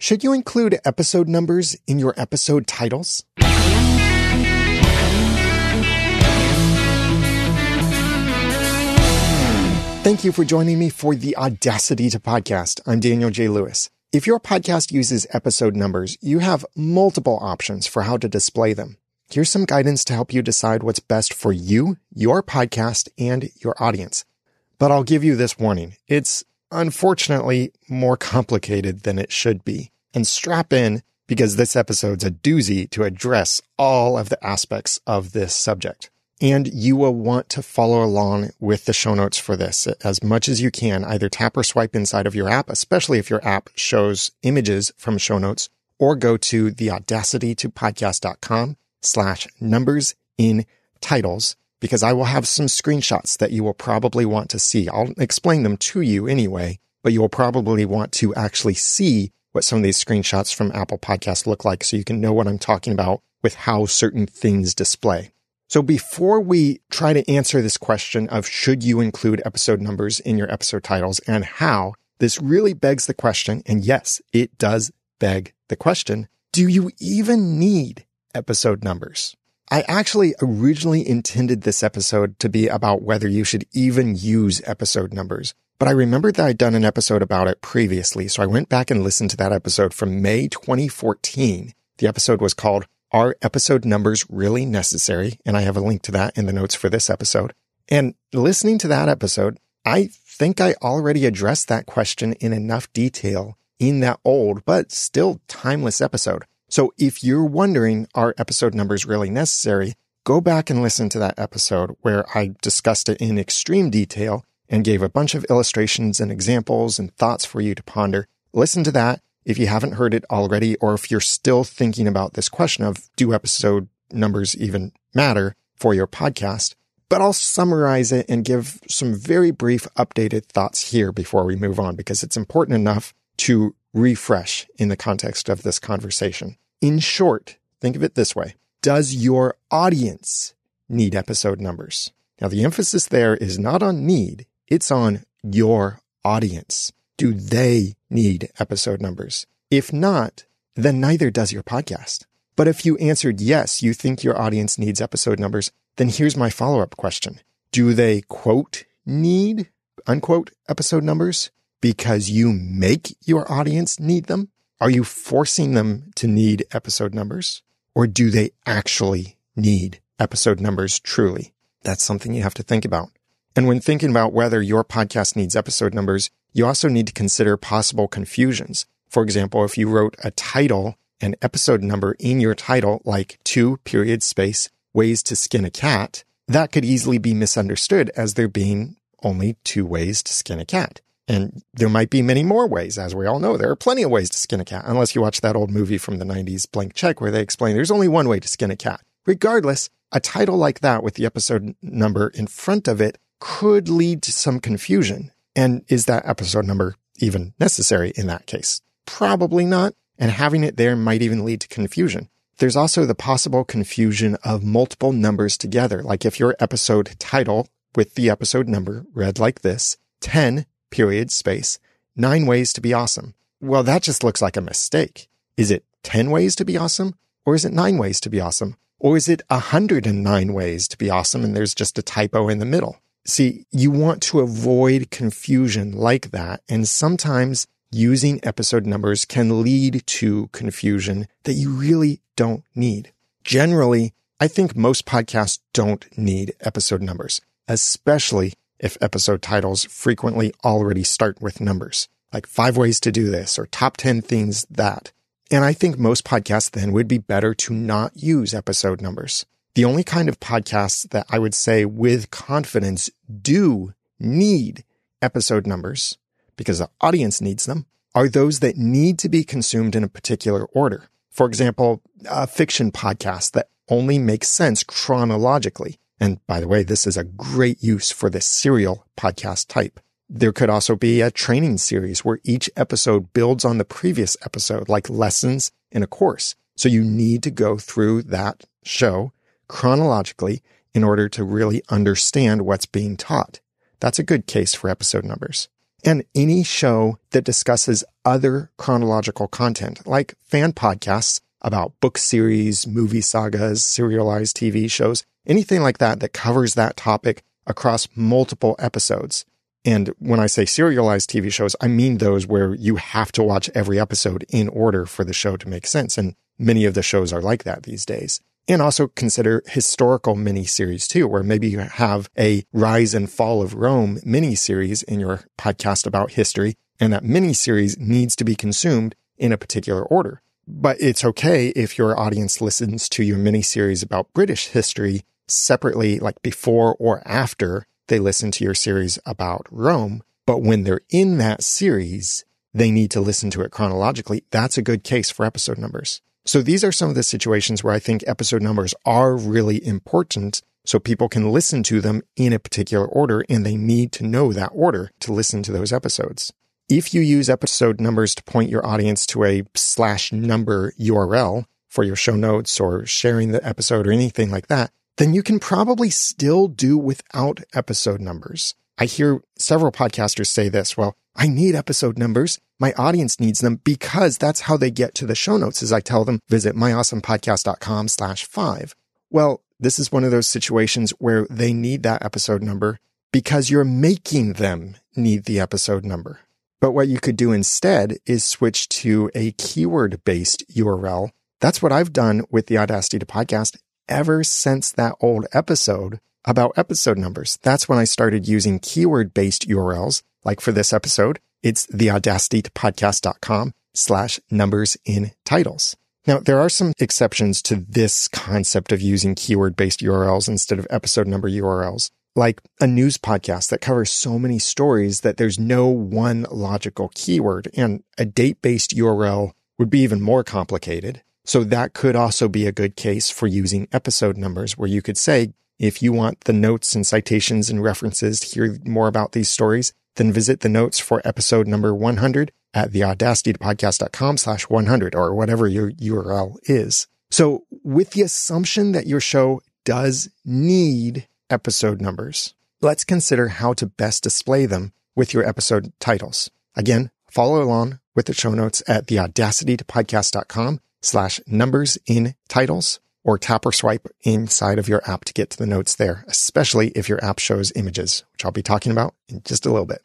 Should you include episode numbers in your episode titles? Thank you for joining me for the Audacity to Podcast. I'm Daniel J. Lewis. If your podcast uses episode numbers, you have multiple options for how to display them. Here's some guidance to help you decide what's best for you, your podcast, and your audience. But I'll give you this warning. It's unfortunately more complicated than it should be. And strap in because this episode's a doozy to address all of the aspects of this subject. And you will want to follow along with the show notes for this as much as you can. Either tap or swipe inside of your app, especially if your app shows images from show notes, or go to the audacity to podcast.com slash numbers in titles because I will have some screenshots that you will probably want to see. I'll explain them to you anyway, but you will probably want to actually see what some of these screenshots from Apple Podcasts look like so you can know what I'm talking about with how certain things display. So before we try to answer this question of should you include episode numbers in your episode titles and how, this really begs the question. And yes, it does beg the question. Do you even need episode numbers? I actually originally intended this episode to be about whether you should even use episode numbers, but I remembered that I'd done an episode about it previously. So I went back and listened to that episode from May 2014. The episode was called Are Episode Numbers Really Necessary? And I have a link to that in the notes for this episode. And listening to that episode, I think I already addressed that question in enough detail in that old, but still timeless episode. So if you're wondering, are episode numbers really necessary? Go back and listen to that episode where I discussed it in extreme detail and gave a bunch of illustrations and examples and thoughts for you to ponder. Listen to that if you haven't heard it already, or if you're still thinking about this question of do episode numbers even matter for your podcast? But I'll summarize it and give some very brief updated thoughts here before we move on because it's important enough to refresh in the context of this conversation. In short, think of it this way. Does your audience need episode numbers? Now, the emphasis there is not on need. It's on your audience. Do they need episode numbers? If not, then neither does your podcast. But if you answered yes, you think your audience needs episode numbers, then here's my follow up question. Do they quote need unquote episode numbers? because you make your audience need them? Are you forcing them to need episode numbers? Or do they actually need episode numbers truly? That's something you have to think about. And when thinking about whether your podcast needs episode numbers, you also need to consider possible confusions. For example, if you wrote a title and episode number in your title, like two period space ways to skin a cat, that could easily be misunderstood as there being only two ways to skin a cat. And there might be many more ways. As we all know, there are plenty of ways to skin a cat, unless you watch that old movie from the 90s, Blank Check, where they explain there's only one way to skin a cat. Regardless, a title like that with the episode number in front of it could lead to some confusion. And is that episode number even necessary in that case? Probably not. And having it there might even lead to confusion. There's also the possible confusion of multiple numbers together. Like if your episode title with the episode number read like this, 10 period, space, nine ways to be awesome. Well, that just looks like a mistake. Is it 10 ways to be awesome? Or is it nine ways to be awesome? Or is it 109 ways to be awesome and there's just a typo in the middle? See, you want to avoid confusion like that. And sometimes using episode numbers can lead to confusion that you really don't need. Generally, I think most podcasts don't need episode numbers, especially if episode titles frequently already start with numbers, like five ways to do this or top 10 things that. And I think most podcasts then would be better to not use episode numbers. The only kind of podcasts that I would say with confidence do need episode numbers because the audience needs them are those that need to be consumed in a particular order. For example, a fiction podcast that only makes sense chronologically and by the way, this is a great use for this serial podcast type. There could also be a training series where each episode builds on the previous episode, like lessons in a course. So you need to go through that show chronologically in order to really understand what's being taught. That's a good case for episode numbers. And any show that discusses other chronological content, like fan podcasts about book series, movie sagas, serialized TV shows, anything like that that covers that topic across multiple episodes. And when I say serialized TV shows, I mean those where you have to watch every episode in order for the show to make sense. And many of the shows are like that these days. And also consider historical miniseries too, where maybe you have a rise and fall of Rome miniseries in your podcast about history. And that miniseries needs to be consumed in a particular order. But it's okay if your audience listens to your miniseries about British history separately, like before or after they listen to your series about Rome. But when they're in that series, they need to listen to it chronologically. That's a good case for episode numbers. So these are some of the situations where I think episode numbers are really important so people can listen to them in a particular order and they need to know that order to listen to those episodes. If you use episode numbers to point your audience to a slash number URL for your show notes or sharing the episode or anything like that, then you can probably still do without episode numbers. I hear several podcasters say this. Well, I need episode numbers. My audience needs them because that's how they get to the show notes as I tell them visit myawesomepodcast.com slash five. Well, this is one of those situations where they need that episode number because you're making them need the episode number. But what you could do instead is switch to a keyword based URL. That's what I've done with the Audacity to podcast ever since that old episode about episode numbers. That's when I started using keyword based URLs. Like for this episode, it's theaudacitytopodcast.com slash numbers in titles. Now, there are some exceptions to this concept of using keyword based URLs instead of episode number URLs like a news podcast that covers so many stories that there's no one logical keyword and a date based URL would be even more complicated. So that could also be a good case for using episode numbers where you could say, if you want the notes and citations and references to hear more about these stories, then visit the notes for episode number 100 at theaudacitypodcast.com slash 100 or whatever your URL is. So with the assumption that your show does need episode numbers. Let's consider how to best display them with your episode titles. Again, follow along with the show notes at theaudacitytopodcast.com slash numbers in titles or tap or swipe inside of your app to get to the notes there, especially if your app shows images, which I'll be talking about in just a little bit.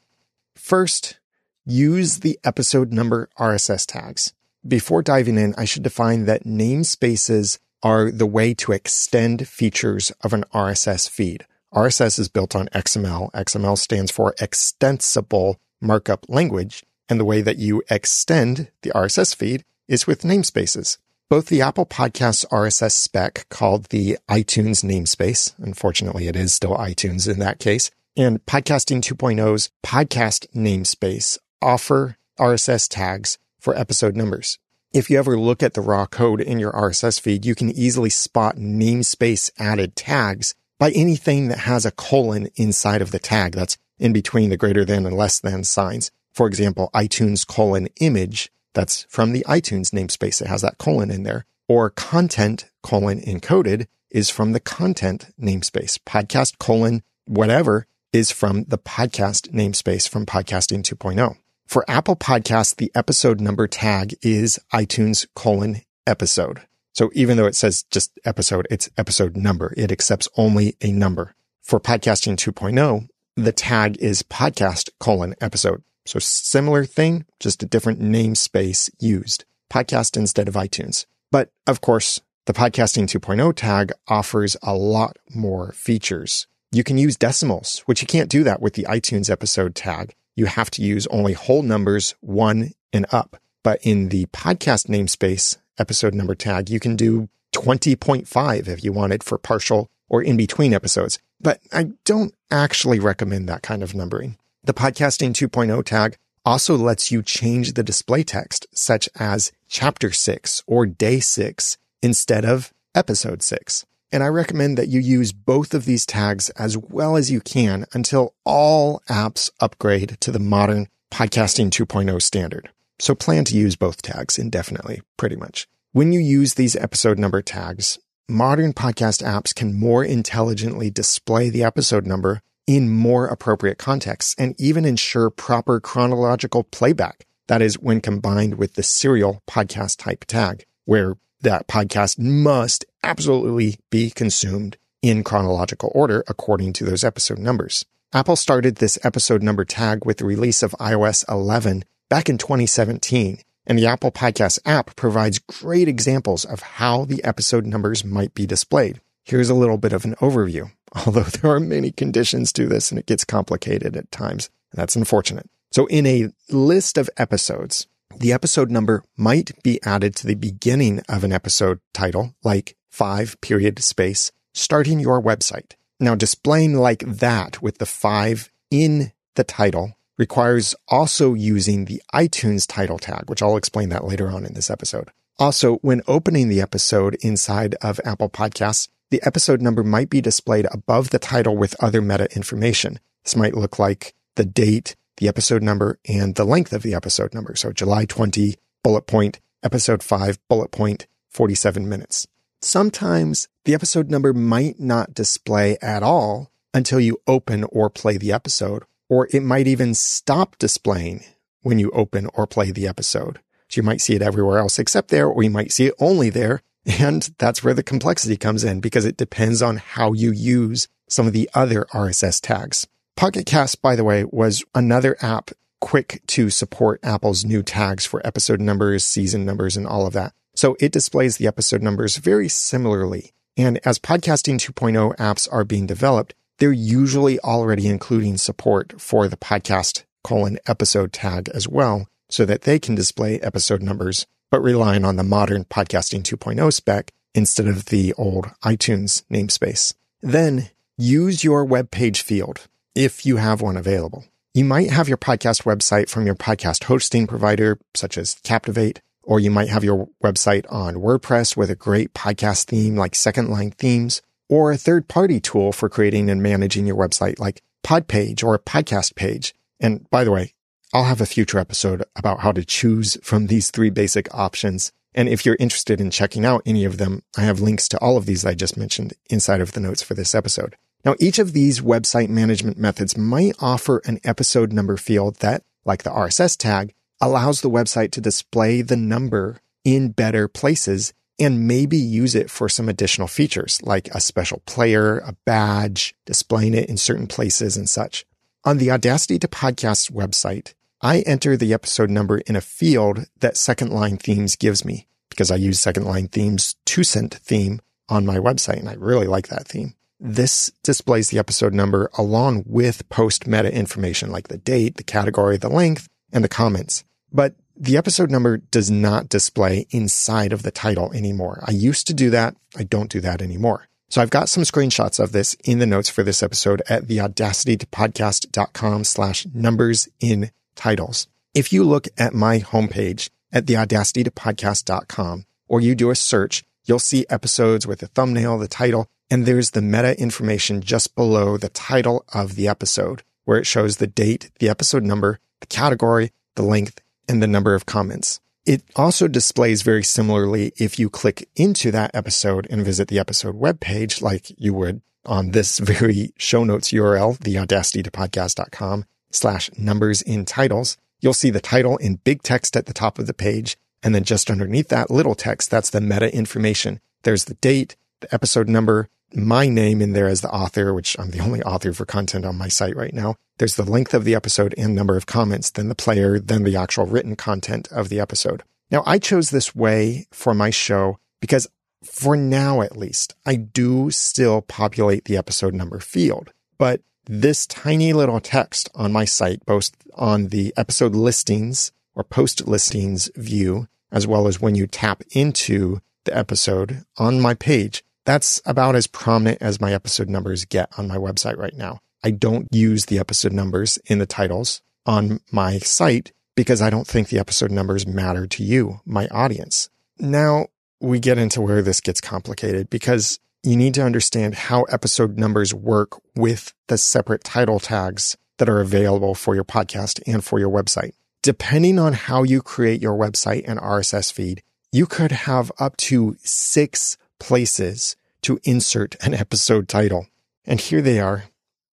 First, use the episode number RSS tags. Before diving in, I should define that namespaces are the way to extend features of an RSS feed. RSS is built on XML. XML stands for extensible markup language. And the way that you extend the RSS feed is with namespaces. Both the Apple Podcasts RSS spec called the iTunes namespace. Unfortunately, it is still iTunes in that case. And Podcasting 2.0's podcast namespace offer RSS tags for episode numbers. If you ever look at the raw code in your RSS feed, you can easily spot namespace added tags by anything that has a colon inside of the tag that's in between the greater than and less than signs. For example, iTunes colon image, that's from the iTunes namespace. It has that colon in there. Or content colon encoded is from the content namespace. Podcast colon whatever is from the podcast namespace from podcasting 2.0. For Apple Podcasts, the episode number tag is iTunes colon episode. So even though it says just episode, it's episode number. It accepts only a number. For podcasting 2.0, the tag is podcast colon episode. So similar thing, just a different namespace used. Podcast instead of iTunes. But of course, the podcasting 2.0 tag offers a lot more features. You can use decimals, which you can't do that with the iTunes episode tag you have to use only whole numbers one and up. But in the podcast namespace episode number tag, you can do 20.5 if you wanted for partial or in between episodes. But I don't actually recommend that kind of numbering. The podcasting 2.0 tag also lets you change the display text, such as chapter six or day six instead of episode six. And I recommend that you use both of these tags as well as you can until all apps upgrade to the modern podcasting 2.0 standard. So plan to use both tags indefinitely, pretty much. When you use these episode number tags, modern podcast apps can more intelligently display the episode number in more appropriate contexts and even ensure proper chronological playback. That is when combined with the serial podcast type tag, where that podcast must absolutely be consumed in chronological order according to those episode numbers. Apple started this episode number tag with the release of iOS 11 back in 2017, and the Apple Podcast app provides great examples of how the episode numbers might be displayed. Here's a little bit of an overview, although there are many conditions to this and it gets complicated at times. And That's unfortunate. So in a list of episodes, the episode number might be added to the beginning of an episode title, like five period space, starting your website. Now displaying like that with the five in the title requires also using the iTunes title tag, which I'll explain that later on in this episode. Also, when opening the episode inside of Apple Podcasts, the episode number might be displayed above the title with other meta information. This might look like the date, the episode number and the length of the episode number. So July 20, bullet point, episode 5, bullet point, 47 minutes. Sometimes the episode number might not display at all until you open or play the episode, or it might even stop displaying when you open or play the episode. So you might see it everywhere else except there, or you might see it only there. And that's where the complexity comes in because it depends on how you use some of the other RSS tags. Pocket Cast, by the way, was another app quick to support Apple's new tags for episode numbers, season numbers, and all of that. So it displays the episode numbers very similarly. And as podcasting 2.0 apps are being developed, they're usually already including support for the podcast colon episode tag as well, so that they can display episode numbers, but relying on the modern podcasting 2.0 spec instead of the old iTunes namespace. Then use your web page field if you have one available. You might have your podcast website from your podcast hosting provider, such as Captivate, or you might have your website on WordPress with a great podcast theme like Second Line Themes, or a third party tool for creating and managing your website like Podpage or podcast page. And by the way, I'll have a future episode about how to choose from these three basic options. And if you're interested in checking out any of them, I have links to all of these I just mentioned inside of the notes for this episode. Now, each of these website management methods might offer an episode number field that, like the RSS tag, allows the website to display the number in better places and maybe use it for some additional features like a special player, a badge, displaying it in certain places and such. On the Audacity to Podcast website, I enter the episode number in a field that Second Line Themes gives me because I use Second Line Themes Tusant theme on my website and I really like that theme. This displays the episode number along with post meta information like the date, the category, the length, and the comments. But the episode number does not display inside of the title anymore. I used to do that. I don't do that anymore. So I've got some screenshots of this in the notes for this episode at the podcast.com slash numbers in titles. If you look at my homepage at the podcast.com or you do a search, you'll see episodes with the thumbnail, the title, and there's the meta information just below the title of the episode, where it shows the date, the episode number, the category, the length, and the number of comments. It also displays very similarly if you click into that episode and visit the episode webpage, like you would on this very show notes URL, the audacity to podcast.com slash numbers in titles. You'll see the title in big text at the top of the page. And then just underneath that little text, that's the meta information. There's the date, the episode number, my name in there as the author, which I'm the only author for content on my site right now. There's the length of the episode and number of comments, then the player, then the actual written content of the episode. Now, I chose this way for my show because for now, at least, I do still populate the episode number field, but this tiny little text on my site, both on the episode listings or post listings view, as well as when you tap into the episode on my page, that's about as prominent as my episode numbers get on my website right now. I don't use the episode numbers in the titles on my site because I don't think the episode numbers matter to you, my audience. Now we get into where this gets complicated because you need to understand how episode numbers work with the separate title tags that are available for your podcast and for your website. Depending on how you create your website and RSS feed, you could have up to six places to insert an episode title. And here they are.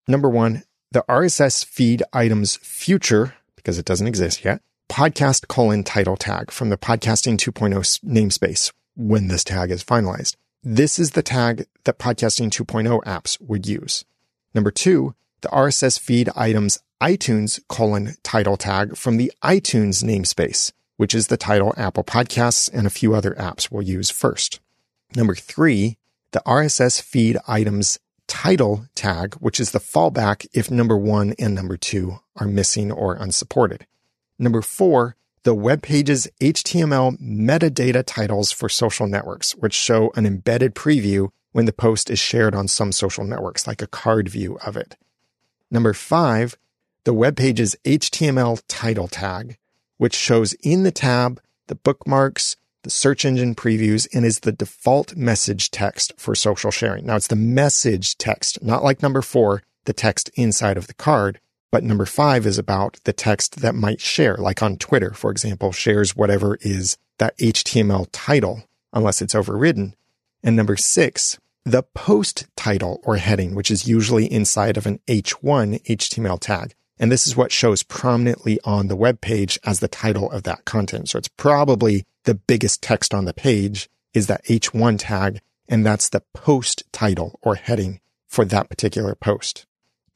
Number one, the RSS feed items future, because it doesn't exist yet, podcast colon title tag from the podcasting 2.0 namespace when this tag is finalized. This is the tag that podcasting 2.0 apps would use. Number two, the RSS feed items iTunes colon title tag from the iTunes namespace, which is the title Apple Podcasts and a few other apps will use first. Number three, the RSS feed items title tag, which is the fallback if number one and number two are missing or unsupported. Number four, the web page's HTML metadata titles for social networks, which show an embedded preview when the post is shared on some social networks, like a card view of it. Number five, the web page's HTML title tag, which shows in the tab the bookmarks, the search engine previews, and is the default message text for social sharing. Now it's the message text, not like number four, the text inside of the card. But number five is about the text that might share, like on Twitter, for example, shares whatever is that HTML title, unless it's overridden. And number six, the post title or heading, which is usually inside of an H1 HTML tag. And this is what shows prominently on the web page as the title of that content. So it's probably the biggest text on the page is that H1 tag, and that's the post title or heading for that particular post.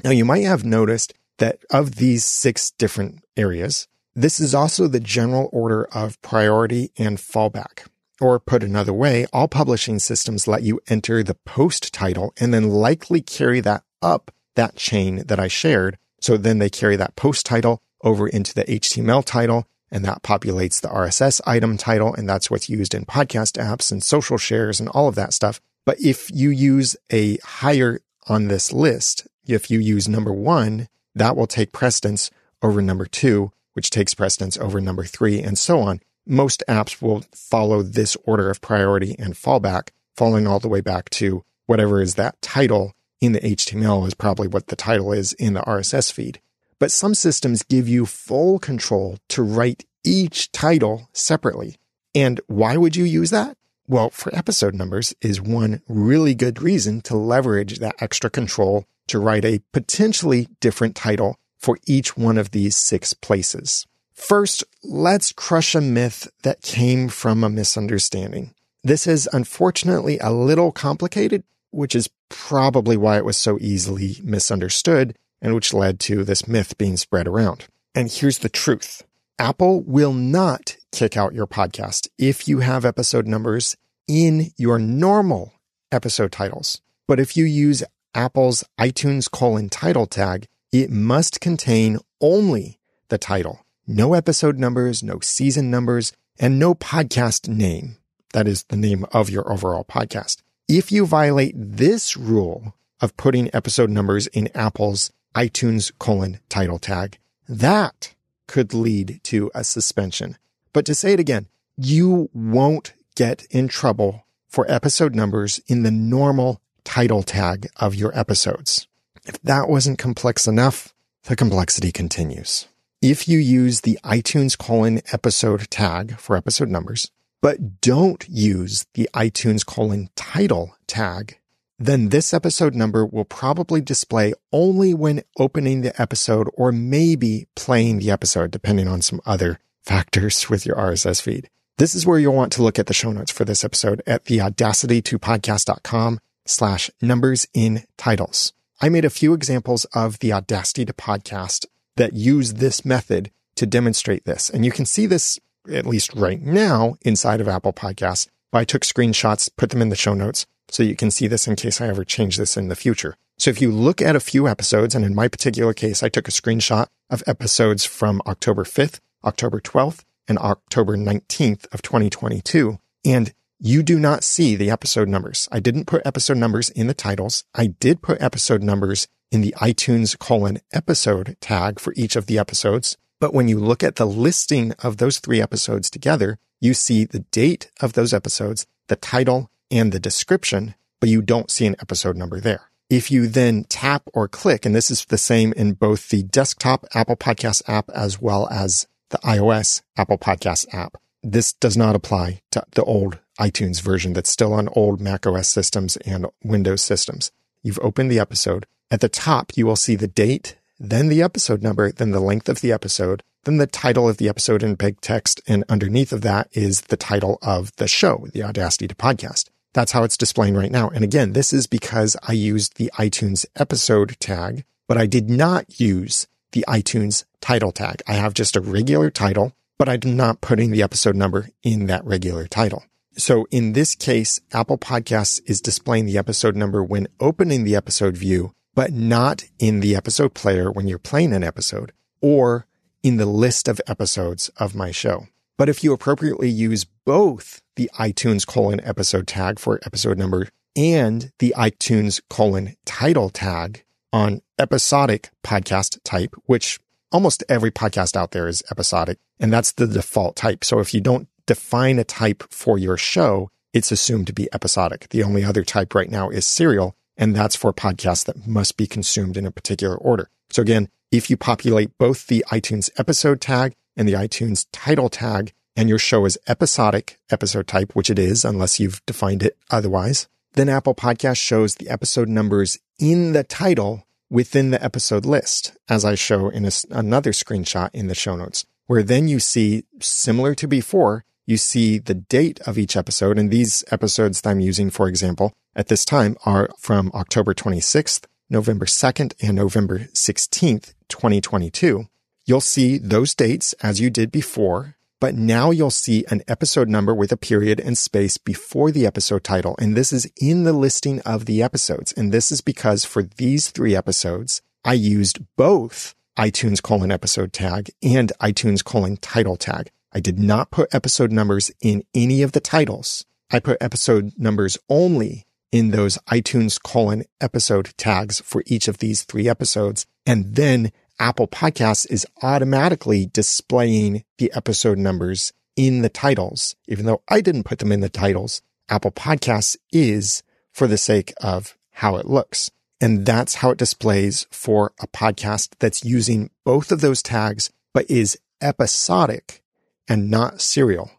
Now you might have noticed that of these six different areas, this is also the general order of priority and fallback. Or put another way, all publishing systems let you enter the post title and then likely carry that up that chain that I shared. So then they carry that post title over into the HTML title and that populates the RSS item title. And that's what's used in podcast apps and social shares and all of that stuff. But if you use a higher on this list, if you use number one, that will take precedence over number two, which takes precedence over number three, and so on. Most apps will follow this order of priority and fallback, falling all the way back to whatever is that title in the HTML is probably what the title is in the RSS feed. But some systems give you full control to write each title separately. And why would you use that? Well, for episode numbers is one really good reason to leverage that extra control to write a potentially different title for each one of these six places. First, let's crush a myth that came from a misunderstanding. This is unfortunately a little complicated, which is probably why it was so easily misunderstood and which led to this myth being spread around. And here's the truth. Apple will not kick out your podcast if you have episode numbers in your normal episode titles. But if you use Apple's iTunes colon title tag, it must contain only the title, no episode numbers, no season numbers, and no podcast name. That is the name of your overall podcast. If you violate this rule of putting episode numbers in Apple's iTunes colon title tag, that could lead to a suspension. But to say it again, you won't get in trouble for episode numbers in the normal title tag of your episodes. If that wasn't complex enough, the complexity continues. If you use the iTunes colon episode tag for episode numbers, but don't use the iTunes colon title tag, then this episode number will probably display only when opening the episode or maybe playing the episode, depending on some other factors with your RSS feed. This is where you'll want to look at the show notes for this episode at the audacity2podcast.com slash numbers in titles. I made a few examples of the Audacity to podcast that use this method to demonstrate this. And you can see this at least right now inside of Apple Podcasts. I took screenshots, put them in the show notes so you can see this in case I ever change this in the future. So if you look at a few episodes, and in my particular case, I took a screenshot of episodes from October 5th, October 12th, and October 19th of 2022. And you do not see the episode numbers. I didn't put episode numbers in the titles. I did put episode numbers in the iTunes colon episode tag for each of the episodes. But when you look at the listing of those three episodes together, you see the date of those episodes, the title, and the description, but you don't see an episode number there. If you then tap or click, and this is the same in both the desktop Apple Podcast app as well as the iOS Apple Podcast app, this does not apply to the old iTunes version that's still on old macOS systems and Windows systems. You've opened the episode. At the top, you will see the date, then the episode number, then the length of the episode, then the title of the episode in big text. And underneath of that is the title of the show, the Audacity to podcast. That's how it's displaying right now. And again, this is because I used the iTunes episode tag, but I did not use the iTunes title tag. I have just a regular title, but I'm not putting the episode number in that regular title. So in this case, Apple Podcasts is displaying the episode number when opening the episode view, but not in the episode player when you're playing an episode or in the list of episodes of my show. But if you appropriately use both the iTunes colon episode tag for episode number and the iTunes colon title tag on episodic podcast type, which almost every podcast out there is episodic, and that's the default type. So if you don't define a type for your show, it's assumed to be episodic. The only other type right now is serial, and that's for podcasts that must be consumed in a particular order. So again, if you populate both the iTunes episode tag and the iTunes title tag, and your show is episodic episode type, which it is, unless you've defined it otherwise, then Apple Podcast shows the episode numbers in the title within the episode list, as I show in a, another screenshot in the show notes, where then you see, similar to before, you see the date of each episode. And these episodes that I'm using, for example, at this time are from October 26th, November 2nd, and November 16th, 2022. You'll see those dates as you did before, but now you'll see an episode number with a period and space before the episode title. And this is in the listing of the episodes. And this is because for these three episodes, I used both iTunes colon episode tag and iTunes colon title tag. I did not put episode numbers in any of the titles. I put episode numbers only in those iTunes colon episode tags for each of these three episodes. And then Apple Podcasts is automatically displaying the episode numbers in the titles. Even though I didn't put them in the titles, Apple Podcasts is for the sake of how it looks. And that's how it displays for a podcast that's using both of those tags, but is episodic and not serial.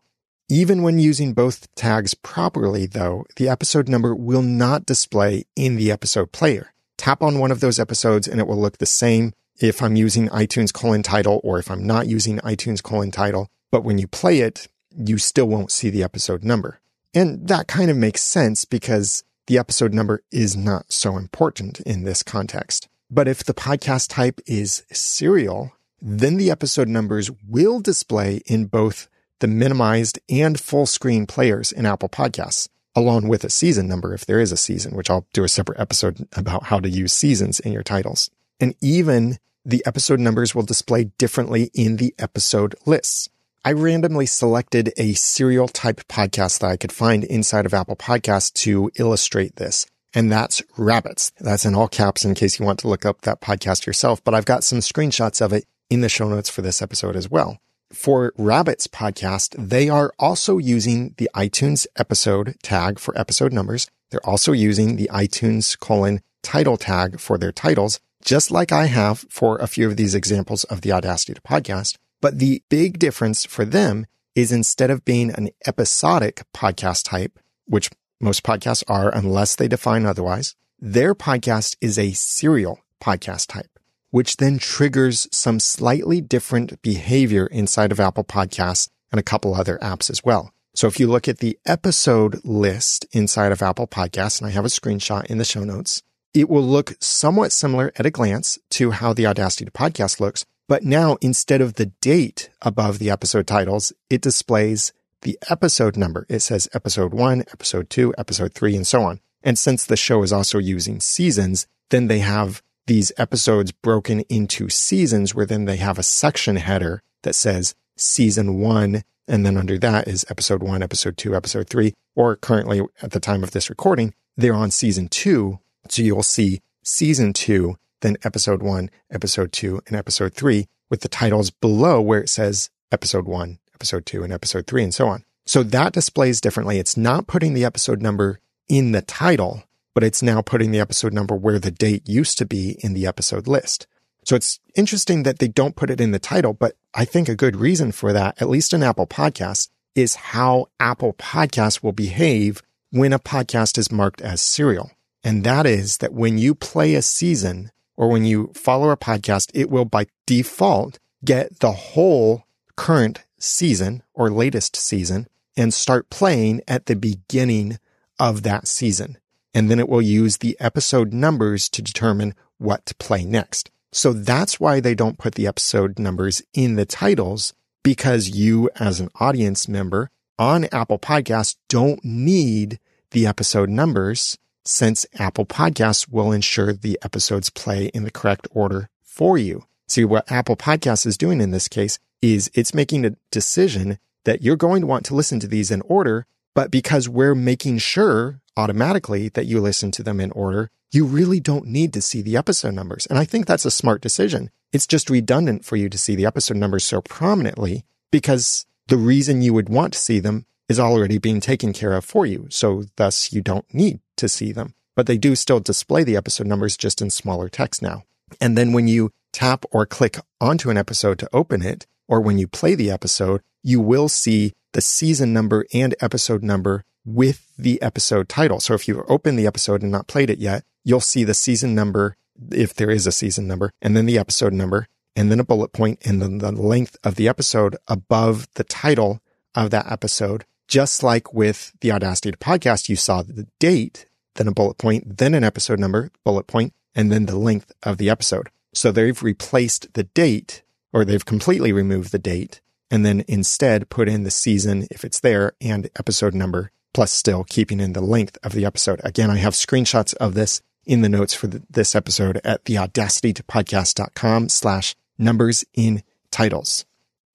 Even when using both tags properly, though, the episode number will not display in the episode player. Tap on one of those episodes and it will look the same if I'm using iTunes colon title or if I'm not using iTunes colon title. But when you play it, you still won't see the episode number. And that kind of makes sense because the episode number is not so important in this context. But if the podcast type is serial, then the episode numbers will display in both the minimized and full screen players in Apple Podcasts, along with a season number if there is a season, which I'll do a separate episode about how to use seasons in your titles. And even the episode numbers will display differently in the episode lists. I randomly selected a serial type podcast that I could find inside of Apple Podcasts to illustrate this. And that's Rabbits. That's in all caps in case you want to look up that podcast yourself. But I've got some screenshots of it in the show notes for this episode as well. For Rabbits podcast, they are also using the iTunes episode tag for episode numbers. They're also using the iTunes colon title tag for their titles, just like I have for a few of these examples of the Audacity to podcast. But the big difference for them is instead of being an episodic podcast type, which most podcasts are unless they define otherwise, their podcast is a serial podcast type which then triggers some slightly different behavior inside of Apple Podcasts and a couple other apps as well. So if you look at the episode list inside of Apple Podcasts, and I have a screenshot in the show notes, it will look somewhat similar at a glance to how the Audacity to podcast looks. But now instead of the date above the episode titles, it displays the episode number. It says episode one, episode two, episode three, and so on. And since the show is also using seasons, then they have these episodes broken into seasons where then they have a section header that says season one. And then under that is episode one, episode two, episode three, or currently at the time of this recording, they're on season two. So you'll see season two, then episode one, episode two, and episode three with the titles below where it says episode one, episode two, and episode three, and so on. So that displays differently. It's not putting the episode number in the title but it's now putting the episode number where the date used to be in the episode list. So it's interesting that they don't put it in the title, but I think a good reason for that, at least in Apple Podcasts, is how Apple Podcasts will behave when a podcast is marked as serial. And that is that when you play a season or when you follow a podcast, it will by default get the whole current season or latest season and start playing at the beginning of that season. And then it will use the episode numbers to determine what to play next. So that's why they don't put the episode numbers in the titles because you as an audience member on Apple Podcasts don't need the episode numbers since Apple Podcasts will ensure the episodes play in the correct order for you. See, what Apple Podcasts is doing in this case is it's making a decision that you're going to want to listen to these in order, but because we're making sure automatically that you listen to them in order, you really don't need to see the episode numbers. And I think that's a smart decision. It's just redundant for you to see the episode numbers so prominently because the reason you would want to see them is already being taken care of for you. So thus you don't need to see them, but they do still display the episode numbers just in smaller text now. And then when you tap or click onto an episode to open it, or when you play the episode, you will see the season number and episode number with the episode title. So if you open the episode and not played it yet, you'll see the season number, if there is a season number, and then the episode number, and then a bullet point, and then the length of the episode above the title of that episode. Just like with the Audacity to podcast, you saw the date, then a bullet point, then an episode number, bullet point, and then the length of the episode. So they've replaced the date, or they've completely removed the date, and then instead put in the season, if it's there, and episode number, plus still keeping in the length of the episode. Again, I have screenshots of this in the notes for the, this episode at the podcast.com slash numbers in titles.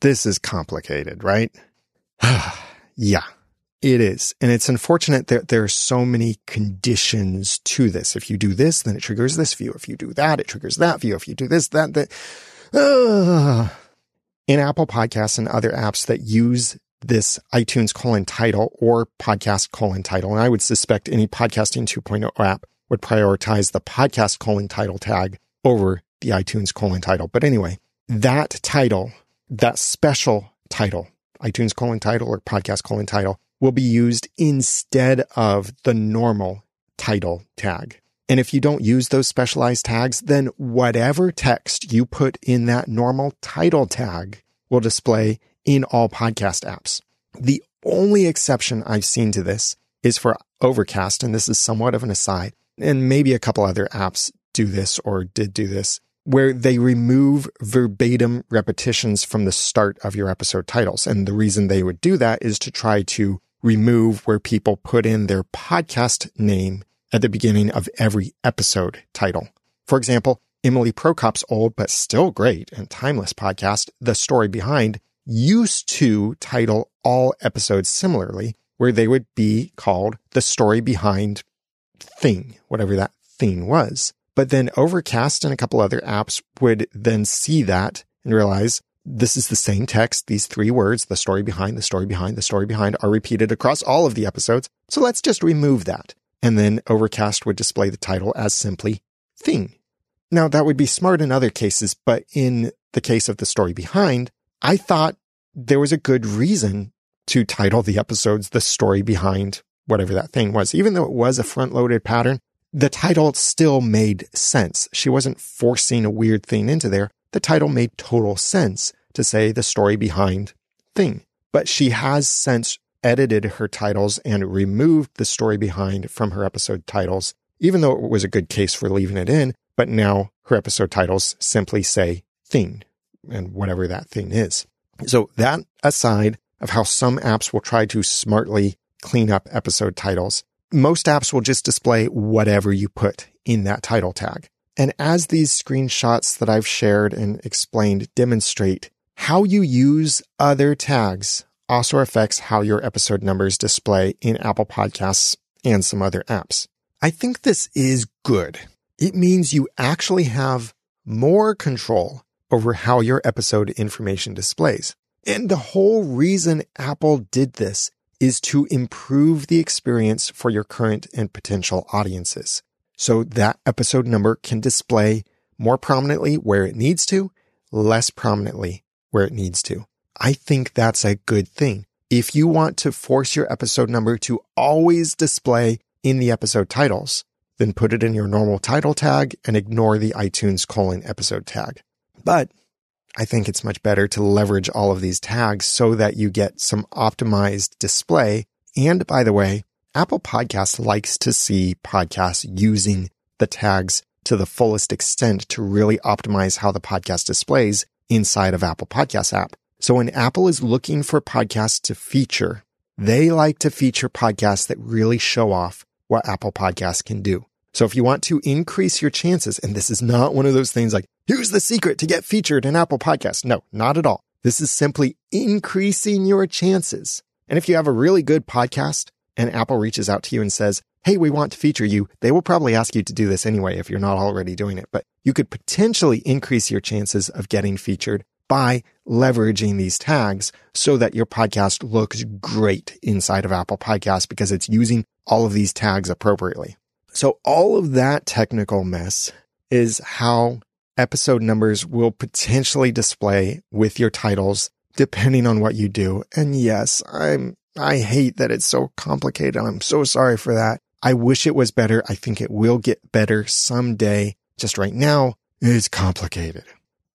This is complicated, right? yeah, it is. And it's unfortunate that there are so many conditions to this. If you do this, then it triggers this view. If you do that, it triggers that view. If you do this, that, that. In Apple Podcasts and other apps that use this iTunes colon title or podcast colon title, and I would suspect any podcasting 2.0 app would prioritize the podcast colon title tag over the iTunes colon title. But anyway, that title, that special title, iTunes colon title or podcast colon title will be used instead of the normal title tag. And if you don't use those specialized tags, then whatever text you put in that normal title tag will display in all podcast apps. The only exception I've seen to this is for Overcast, and this is somewhat of an aside and maybe a couple other apps do this or did do this, where they remove verbatim repetitions from the start of your episode titles. And the reason they would do that is to try to remove where people put in their podcast name at the beginning of every episode title. For example, Emily Prokop's old but still great and timeless podcast, The Story Behind, used to title all episodes similarly, where they would be called The Story Behind thing, whatever that thing was. But then Overcast and a couple other apps would then see that and realize this is the same text. These three words, the story behind, the story behind, the story behind are repeated across all of the episodes. So let's just remove that. And then Overcast would display the title as simply thing. Now that would be smart in other cases, but in the case of the story behind, I thought there was a good reason to title the episodes the story behind whatever that thing was. Even though it was a front loaded pattern, the title still made sense. She wasn't forcing a weird thing into there. The title made total sense to say the story behind thing. But she has since edited her titles and removed the story behind from her episode titles, even though it was a good case for leaving it in. But now her episode titles simply say thing and whatever that thing is. So that aside of how some apps will try to smartly clean up episode titles. Most apps will just display whatever you put in that title tag. And as these screenshots that I've shared and explained demonstrate, how you use other tags also affects how your episode numbers display in Apple Podcasts and some other apps. I think this is good. It means you actually have more control over how your episode information displays. And the whole reason Apple did this is to improve the experience for your current and potential audiences. So that episode number can display more prominently where it needs to, less prominently where it needs to. I think that's a good thing. If you want to force your episode number to always display in the episode titles, then put it in your normal title tag and ignore the iTunes colon episode tag. But I think it's much better to leverage all of these tags so that you get some optimized display. And by the way, Apple Podcasts likes to see podcasts using the tags to the fullest extent to really optimize how the podcast displays inside of Apple Podcasts app. So when Apple is looking for podcasts to feature, they like to feature podcasts that really show off what Apple Podcasts can do. So if you want to increase your chances, and this is not one of those things like, here's the secret to get featured in Apple Podcasts. No, not at all. This is simply increasing your chances. And if you have a really good podcast and Apple reaches out to you and says, Hey, we want to feature you. They will probably ask you to do this anyway if you're not already doing it, but you could potentially increase your chances of getting featured by leveraging these tags so that your podcast looks great inside of Apple Podcasts because it's using all of these tags appropriately. So all of that technical mess is how episode numbers will potentially display with your titles depending on what you do. And yes, I'm, I hate that it's so complicated. I'm so sorry for that. I wish it was better. I think it will get better someday. Just right now, it's complicated.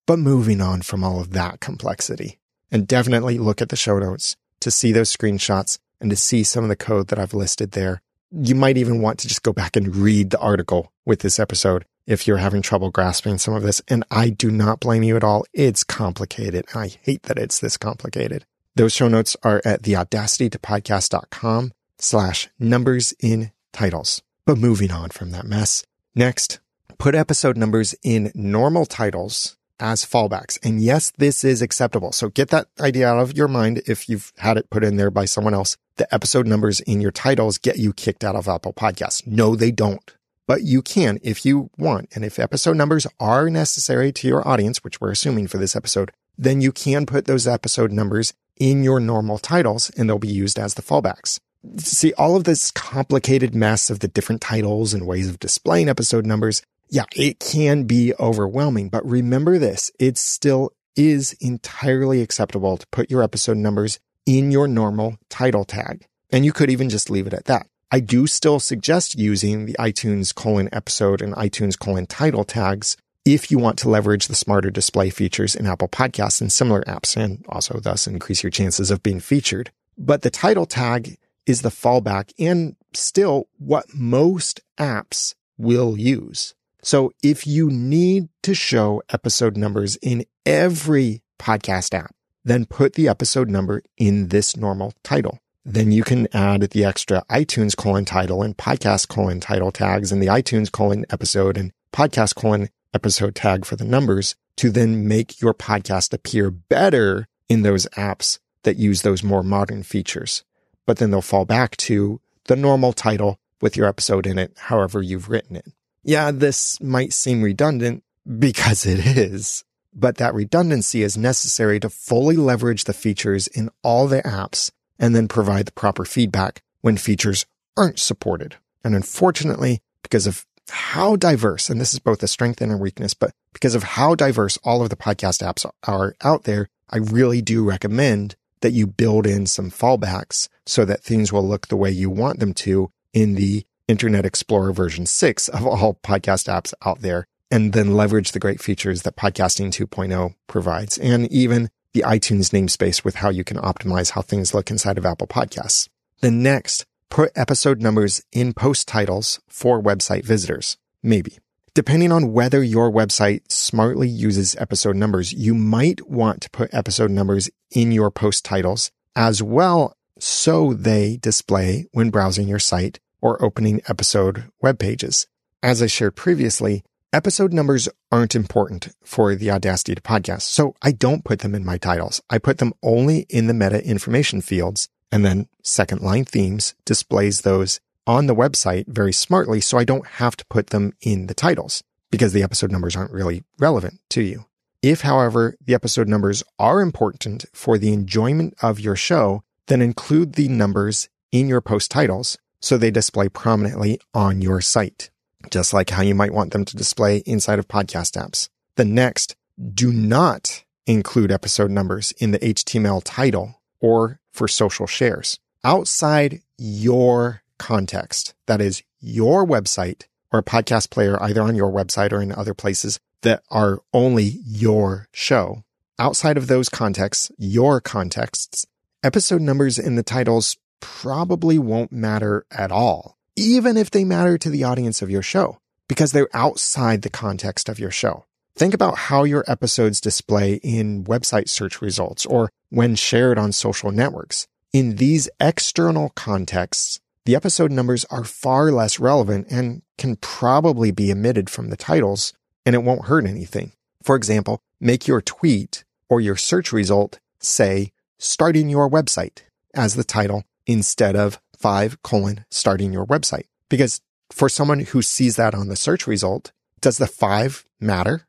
But moving on from all of that complexity and definitely look at the show notes to see those screenshots and to see some of the code that I've listed there. You might even want to just go back and read the article with this episode if you're having trouble grasping some of this. And I do not blame you at all. It's complicated. I hate that it's this complicated. Those show notes are at the audacity to podcast.com slash numbers in titles. But moving on from that mess. Next, put episode numbers in normal titles as fallbacks. And yes, this is acceptable. So get that idea out of your mind if you've had it put in there by someone else. The episode numbers in your titles get you kicked out of Apple Podcasts. No, they don't. But you can if you want. And if episode numbers are necessary to your audience, which we're assuming for this episode, then you can put those episode numbers in your normal titles and they'll be used as the fallbacks. See, all of this complicated mess of the different titles and ways of displaying episode numbers yeah, it can be overwhelming, but remember this, it still is entirely acceptable to put your episode numbers in your normal title tag. And you could even just leave it at that. I do still suggest using the iTunes colon episode and iTunes colon title tags if you want to leverage the smarter display features in Apple Podcasts and similar apps and also thus increase your chances of being featured. But the title tag is the fallback and still what most apps will use. So if you need to show episode numbers in every podcast app, then put the episode number in this normal title. Then you can add the extra iTunes colon title and podcast colon title tags and the iTunes colon episode and podcast colon episode tag for the numbers to then make your podcast appear better in those apps that use those more modern features. But then they'll fall back to the normal title with your episode in it, however you've written it. Yeah, this might seem redundant because it is, but that redundancy is necessary to fully leverage the features in all the apps and then provide the proper feedback when features aren't supported. And unfortunately, because of how diverse, and this is both a strength and a weakness, but because of how diverse all of the podcast apps are out there, I really do recommend that you build in some fallbacks so that things will look the way you want them to in the Internet Explorer version 6 of all podcast apps out there, and then leverage the great features that Podcasting 2.0 provides, and even the iTunes namespace with how you can optimize how things look inside of Apple Podcasts. Then next, put episode numbers in post titles for website visitors. Maybe. Depending on whether your website smartly uses episode numbers, you might want to put episode numbers in your post titles as well so they display when browsing your site or opening episode web pages. As I shared previously, episode numbers aren't important for the Audacity to podcast, so I don't put them in my titles. I put them only in the meta information fields, and then second line themes displays those on the website very smartly, so I don't have to put them in the titles because the episode numbers aren't really relevant to you. If, however, the episode numbers are important for the enjoyment of your show, then include the numbers in your post titles so they display prominently on your site, just like how you might want them to display inside of podcast apps. The next, do not include episode numbers in the HTML title or for social shares outside your context. That is your website or a podcast player either on your website or in other places that are only your show. Outside of those contexts, your contexts, episode numbers in the titles probably won't matter at all, even if they matter to the audience of your show, because they're outside the context of your show. Think about how your episodes display in website search results or when shared on social networks. In these external contexts, the episode numbers are far less relevant and can probably be omitted from the titles and it won't hurt anything. For example, make your tweet or your search result say starting your website as the title instead of five colon starting your website. Because for someone who sees that on the search result, does the five matter?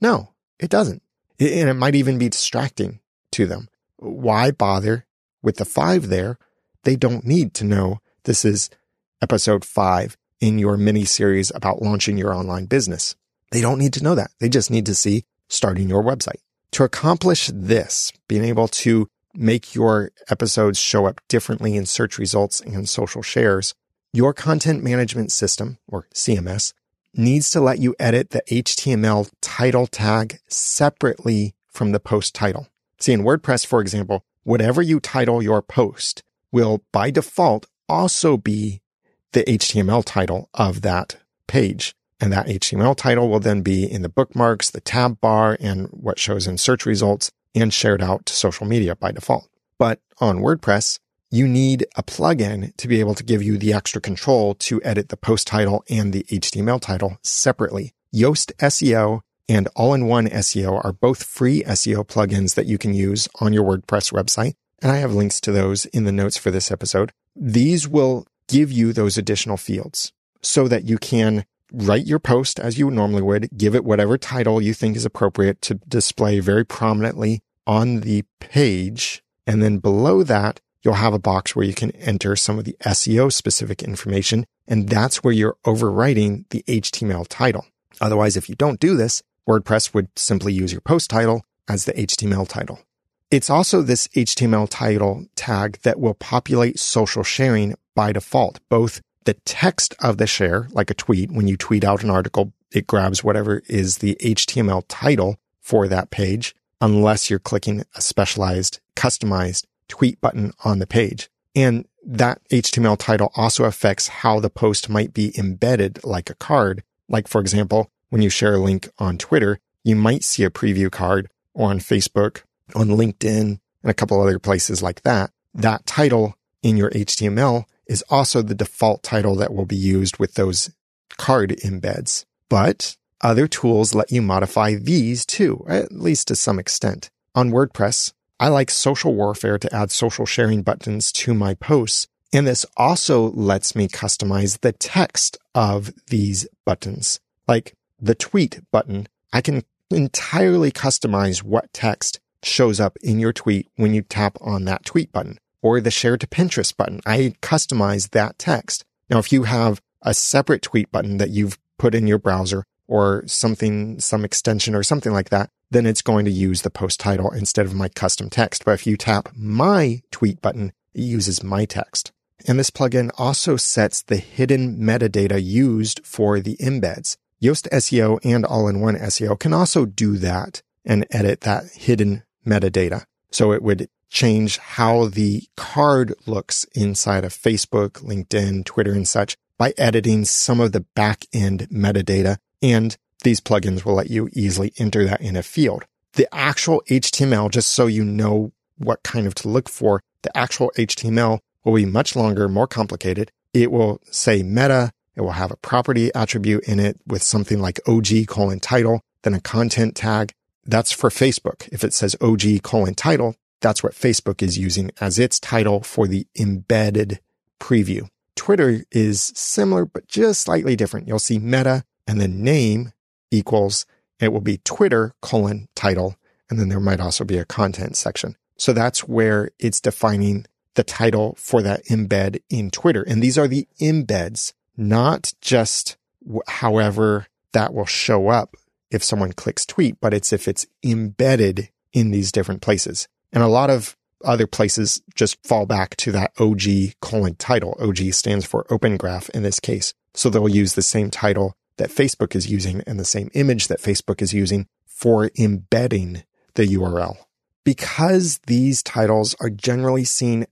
No, it doesn't. And it might even be distracting to them. Why bother with the five there? They don't need to know this is episode five in your mini series about launching your online business. They don't need to know that. They just need to see starting your website. To accomplish this, being able to make your episodes show up differently in search results and social shares, your content management system or CMS needs to let you edit the HTML title tag separately from the post title. See, in WordPress, for example, whatever you title your post will by default also be the HTML title of that page. And that HTML title will then be in the bookmarks, the tab bar, and what shows in search results and shared out to social media by default. But on WordPress, you need a plugin to be able to give you the extra control to edit the post title and the HTML title separately. Yoast SEO and All-in-One SEO are both free SEO plugins that you can use on your WordPress website. And I have links to those in the notes for this episode. These will give you those additional fields so that you can write your post as you normally would, give it whatever title you think is appropriate to display very prominently on the page. And then below that, you'll have a box where you can enter some of the SEO specific information. And that's where you're overwriting the HTML title. Otherwise, if you don't do this, WordPress would simply use your post title as the HTML title. It's also this HTML title tag that will populate social sharing by default, both the text of the share, like a tweet, when you tweet out an article, it grabs whatever is the HTML title for that page, unless you're clicking a specialized, customized tweet button on the page. And that HTML title also affects how the post might be embedded like a card. Like, for example, when you share a link on Twitter, you might see a preview card or on Facebook, on LinkedIn, and a couple other places like that. That title in your HTML is also the default title that will be used with those card embeds. But other tools let you modify these too, at least to some extent. On WordPress, I like social warfare to add social sharing buttons to my posts. And this also lets me customize the text of these buttons. Like the tweet button, I can entirely customize what text shows up in your tweet when you tap on that tweet button or the share to Pinterest button. I customize that text. Now, if you have a separate tweet button that you've put in your browser or something, some extension or something like that, then it's going to use the post title instead of my custom text. But if you tap my tweet button, it uses my text. And this plugin also sets the hidden metadata used for the embeds. Yoast SEO and all-in-one SEO can also do that and edit that hidden metadata. So it would change how the card looks inside of Facebook, LinkedIn, Twitter, and such by editing some of the back end metadata. And these plugins will let you easily enter that in a field. The actual HTML, just so you know what kind of to look for, the actual HTML will be much longer, more complicated. It will say meta. It will have a property attribute in it with something like OG colon title, then a content tag. That's for Facebook. If it says OG colon title, that's what Facebook is using as its title for the embedded preview. Twitter is similar, but just slightly different. You'll see meta and then name equals, it will be Twitter colon title. And then there might also be a content section. So that's where it's defining the title for that embed in Twitter. And these are the embeds, not just however that will show up if someone clicks tweet, but it's if it's embedded in these different places. And a lot of other places just fall back to that OG colon title. OG stands for Open Graph in this case. So they'll use the same title that Facebook is using and the same image that Facebook is using for embedding the URL. Because these titles are generally seen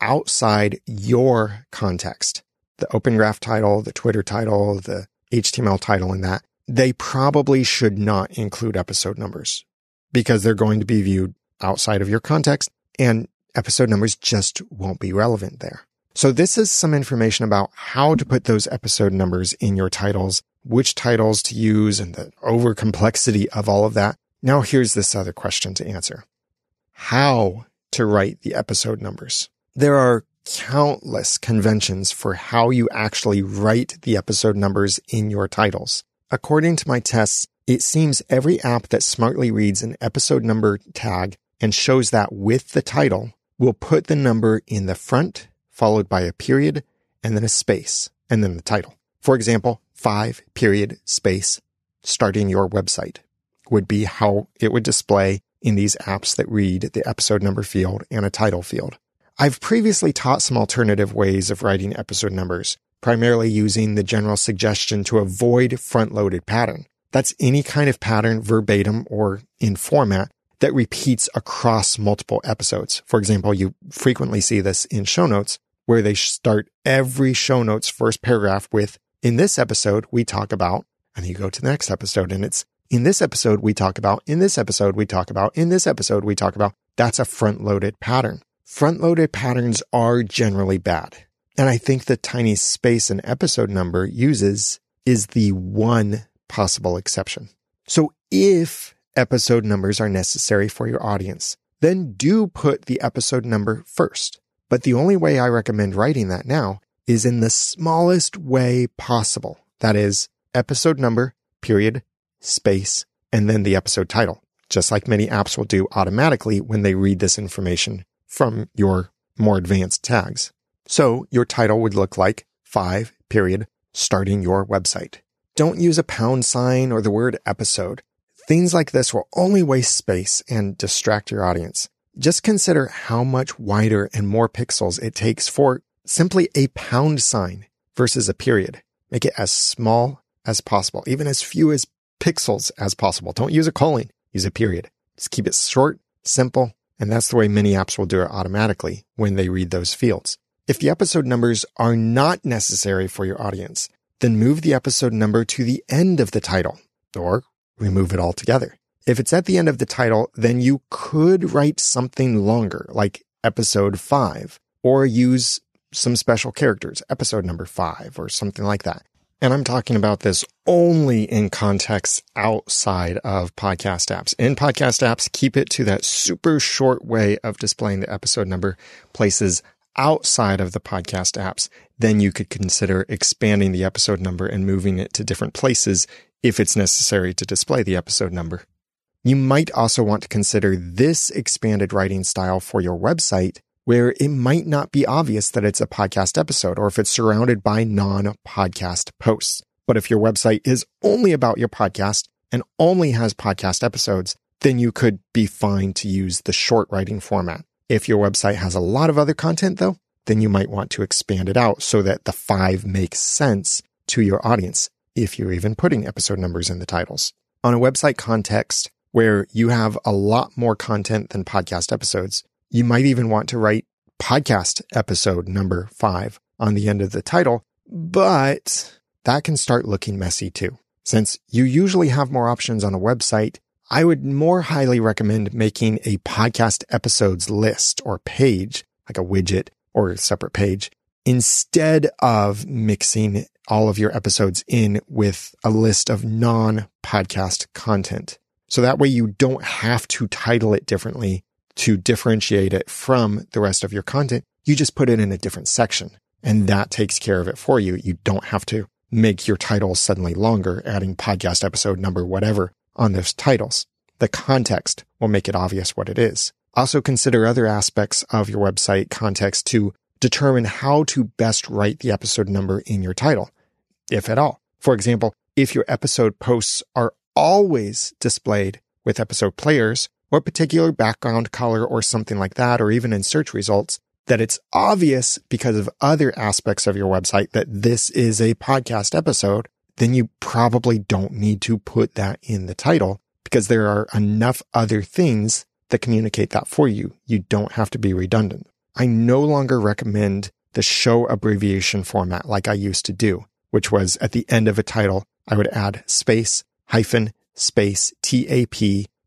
outside your context, the Open Graph title, the Twitter title, the HTML title, and that, they probably should not include episode numbers because they're going to be viewed outside of your context and episode numbers just won't be relevant there. So this is some information about how to put those episode numbers in your titles, which titles to use and the over complexity of all of that. Now here's this other question to answer. How to write the episode numbers. There are countless conventions for how you actually write the episode numbers in your titles. According to my tests, it seems every app that smartly reads an episode number tag and shows that with the title we'll put the number in the front, followed by a period, and then a space, and then the title. For example, five period space starting your website would be how it would display in these apps that read the episode number field and a title field. I've previously taught some alternative ways of writing episode numbers, primarily using the general suggestion to avoid front-loaded pattern. That's any kind of pattern verbatim or in format that repeats across multiple episodes. For example, you frequently see this in show notes where they start every show notes first paragraph with, in this episode, we talk about, and you go to the next episode and it's, in this episode, we talk about, in this episode, we talk about, in this episode, we talk about. That's a front loaded pattern. Front loaded patterns are generally bad. And I think the tiny space an episode number uses is the one possible exception. So if episode numbers are necessary for your audience, then do put the episode number first. But the only way I recommend writing that now is in the smallest way possible. That is episode number, period, space, and then the episode title, just like many apps will do automatically when they read this information from your more advanced tags. So your title would look like five, period, starting your website. Don't use a pound sign or the word episode. Things like this will only waste space and distract your audience. Just consider how much wider and more pixels it takes for simply a pound sign versus a period. Make it as small as possible, even as few as pixels as possible. Don't use a colon, use a period. Just keep it short, simple, and that's the way many apps will do it automatically when they read those fields. If the episode numbers are not necessary for your audience, then move the episode number to the end of the title or remove it altogether. If it's at the end of the title, then you could write something longer, like episode five, or use some special characters, episode number five, or something like that. And I'm talking about this only in context outside of podcast apps. In podcast apps, keep it to that super short way of displaying the episode number places outside of the podcast apps. Then you could consider expanding the episode number and moving it to different places if it's necessary to display the episode number. You might also want to consider this expanded writing style for your website where it might not be obvious that it's a podcast episode or if it's surrounded by non-podcast posts. But if your website is only about your podcast and only has podcast episodes, then you could be fine to use the short writing format. If your website has a lot of other content though, then you might want to expand it out so that the five makes sense to your audience if you're even putting episode numbers in the titles. On a website context where you have a lot more content than podcast episodes, you might even want to write podcast episode number five on the end of the title, but that can start looking messy too. Since you usually have more options on a website, I would more highly recommend making a podcast episodes list or page, like a widget or a separate page, instead of mixing all of your episodes in with a list of non podcast content. So that way you don't have to title it differently to differentiate it from the rest of your content. You just put it in a different section and that takes care of it for you. You don't have to make your titles suddenly longer, adding podcast episode number, whatever on those titles. The context will make it obvious what it is. Also consider other aspects of your website context to determine how to best write the episode number in your title, if at all. For example, if your episode posts are always displayed with episode players or particular background color or something like that, or even in search results, that it's obvious because of other aspects of your website that this is a podcast episode, then you probably don't need to put that in the title because there are enough other things that communicate that for you. You don't have to be redundant. I no longer recommend the show abbreviation format like I used to do, which was at the end of a title, I would add space, hyphen, space, TAP,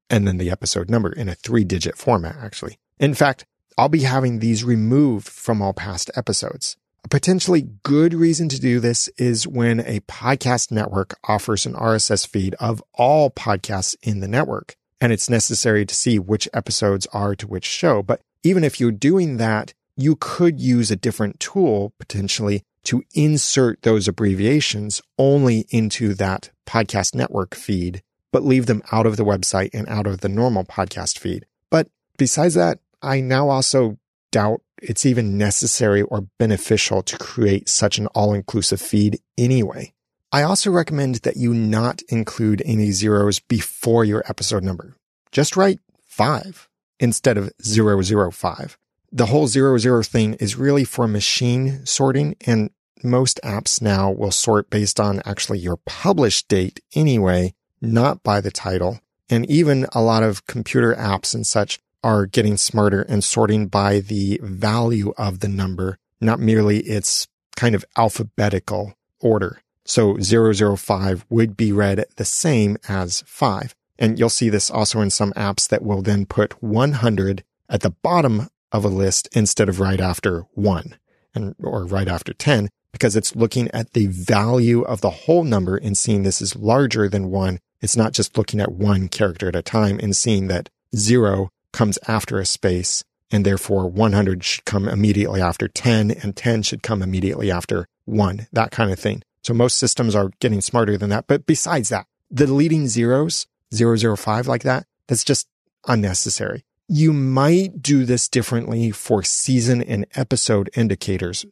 and then the episode number in a three digit format, actually. In fact, I'll be having these removed from all past episodes. A potentially good reason to do this is when a podcast network offers an RSS feed of all podcasts in the network, and it's necessary to see which episodes are to which show. But even if you're doing that, you could use a different tool potentially to insert those abbreviations only into that podcast network feed, but leave them out of the website and out of the normal podcast feed. But besides that, I now also doubt it's even necessary or beneficial to create such an all inclusive feed anyway. I also recommend that you not include any zeros before your episode number. Just write five instead of 005. The whole zero zero thing is really for machine sorting and most apps now will sort based on actually your published date anyway, not by the title. And even a lot of computer apps and such are getting smarter and sorting by the value of the number, not merely its kind of alphabetical order. So 005 would be read the same as 5. And you'll see this also in some apps that will then put 100 at the bottom of a list instead of right after 1 and or right after 10 because it's looking at the value of the whole number and seeing this is larger than 1. It's not just looking at one character at a time and seeing that 0 comes after a space and therefore 100 should come immediately after 10 and 10 should come immediately after 1, that kind of thing. So most systems are getting smarter than that. But besides that, the leading zeros, 005 like that, that's just unnecessary. You might do this differently for season and episode indicators,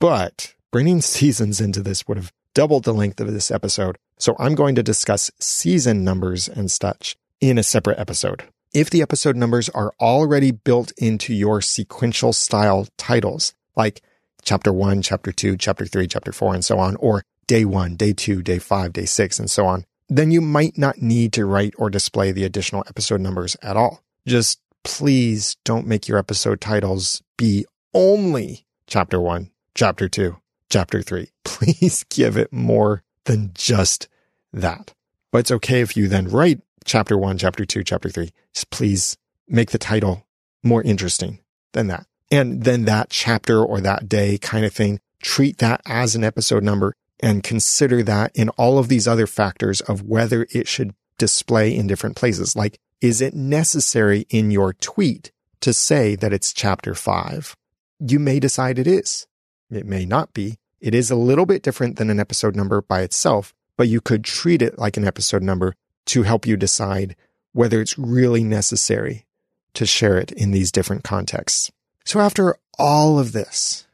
but bringing seasons into this would have doubled the length of this episode. So I'm going to discuss season numbers and such in a separate episode. If the episode numbers are already built into your sequential style titles, like chapter one, chapter two, chapter three, chapter four, and so on, or day one, day two, day five, day six, and so on, then you might not need to write or display the additional episode numbers at all. Just please don't make your episode titles be only chapter one, chapter two, chapter three. Please give it more than just that. But it's okay if you then write chapter one, chapter two, chapter three. Just please make the title more interesting than that. And then that chapter or that day kind of thing, treat that as an episode number and consider that in all of these other factors of whether it should display in different places. Like, is it necessary in your tweet to say that it's chapter five? You may decide it is. It may not be. It is a little bit different than an episode number by itself, but you could treat it like an episode number to help you decide whether it's really necessary to share it in these different contexts. So after all of this,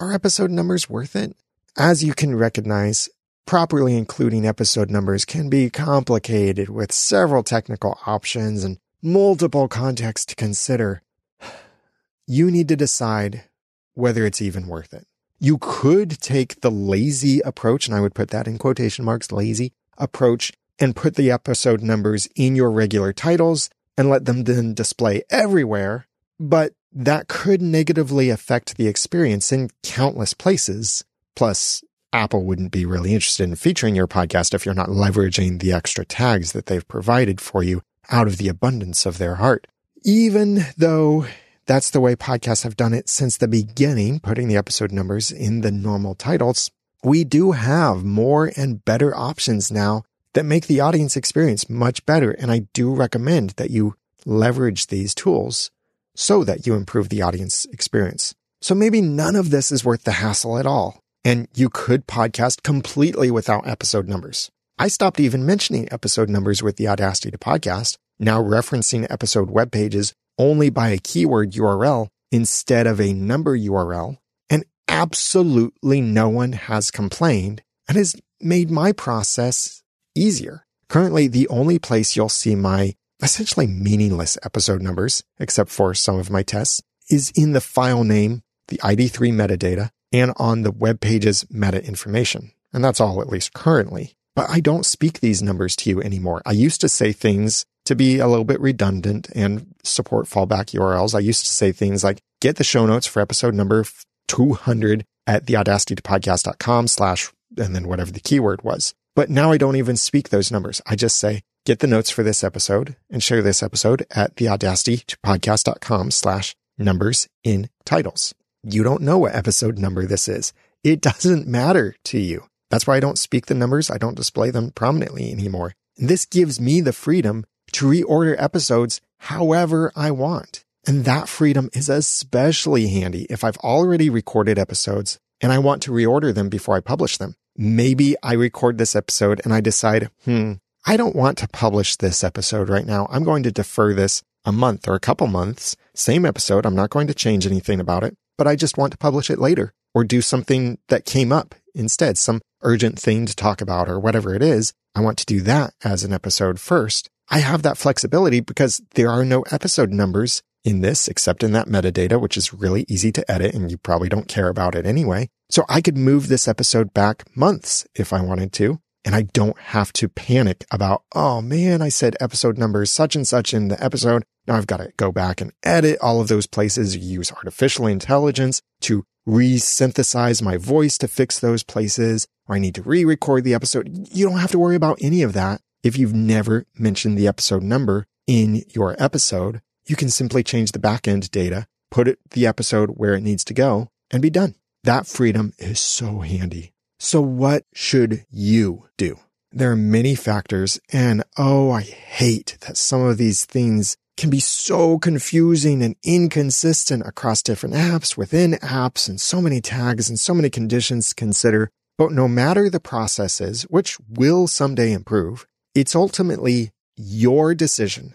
are episode numbers worth it? As you can recognize, properly including episode numbers can be complicated with several technical options and multiple contexts to consider. You need to decide whether it's even worth it. You could take the lazy approach, and I would put that in quotation marks, lazy approach and put the episode numbers in your regular titles and let them then display everywhere. But that could negatively affect the experience in countless places. Plus, Apple wouldn't be really interested in featuring your podcast if you're not leveraging the extra tags that they've provided for you out of the abundance of their heart. Even though that's the way podcasts have done it since the beginning, putting the episode numbers in the normal titles, we do have more and better options now that make the audience experience much better. And I do recommend that you leverage these tools so that you improve the audience experience. So maybe none of this is worth the hassle at all. And you could podcast completely without episode numbers. I stopped even mentioning episode numbers with the Audacity to podcast, now referencing episode web pages only by a keyword URL instead of a number URL. And absolutely no one has complained and has made my process easier. Currently, the only place you'll see my essentially meaningless episode numbers, except for some of my tests, is in the file name the ID3 metadata, and on the web page's meta information. And that's all, at least currently. But I don't speak these numbers to you anymore. I used to say things to be a little bit redundant and support fallback URLs. I used to say things like get the show notes for episode number 200 at theaudacitytopodcast.com slash, and then whatever the keyword was. But now I don't even speak those numbers. I just say, get the notes for this episode and share this episode at theaudacitytopodcast.com slash numbers in titles. You don't know what episode number this is. It doesn't matter to you. That's why I don't speak the numbers. I don't display them prominently anymore. This gives me the freedom to reorder episodes however I want. And that freedom is especially handy if I've already recorded episodes and I want to reorder them before I publish them. Maybe I record this episode and I decide, hmm, I don't want to publish this episode right now. I'm going to defer this a month or a couple months. Same episode. I'm not going to change anything about it, but I just want to publish it later or do something that came up instead, some urgent thing to talk about or whatever it is. I want to do that as an episode first. I have that flexibility because there are no episode numbers in this except in that metadata, which is really easy to edit and you probably don't care about it anyway. So I could move this episode back months if I wanted to. And I don't have to panic about, oh man, I said episode number such and such in the episode. Now I've got to go back and edit all of those places, use artificial intelligence to resynthesize my voice to fix those places, or I need to re-record the episode. You don't have to worry about any of that if you've never mentioned the episode number in your episode you can simply change the backend data, put it, the episode where it needs to go, and be done. That freedom is so handy. So what should you do? There are many factors and oh, I hate that some of these things can be so confusing and inconsistent across different apps, within apps, and so many tags and so many conditions to consider. But no matter the processes, which will someday improve, it's ultimately your decision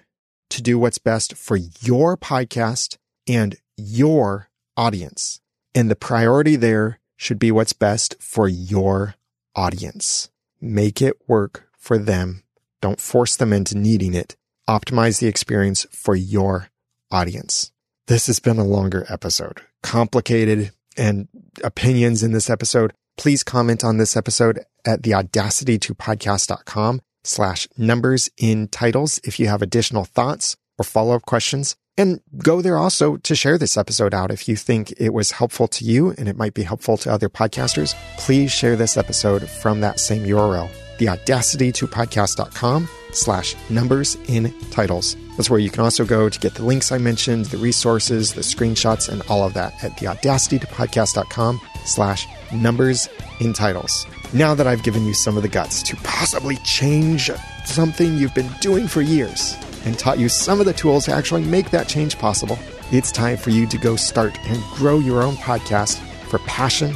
to do what's best for your podcast and your audience. And the priority there should be what's best for your audience. Make it work for them. Don't force them into needing it. Optimize the experience for your audience. This has been a longer episode, complicated and opinions in this episode. Please comment on this episode at theaudacitytopodcast.com slash numbers in titles if you have additional thoughts or follow up questions. And go there also to share this episode out. If you think it was helpful to you and it might be helpful to other podcasters, please share this episode from that same URL, the audacitytopodcast.com slash numbers in titles. That's where you can also go to get the links I mentioned, the resources, the screenshots, and all of that at the audacitytopodcast.com slash numbers in titles. Now that I've given you some of the guts to possibly change something you've been doing for years and taught you some of the tools to actually make that change possible, it's time for you to go start and grow your own podcast for passion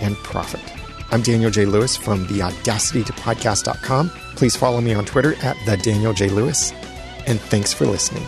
and profit. I'm Daniel J. Lewis from the Audacity to Podcast.com. Please follow me on Twitter at the Daniel J. Lewis. And thanks for listening.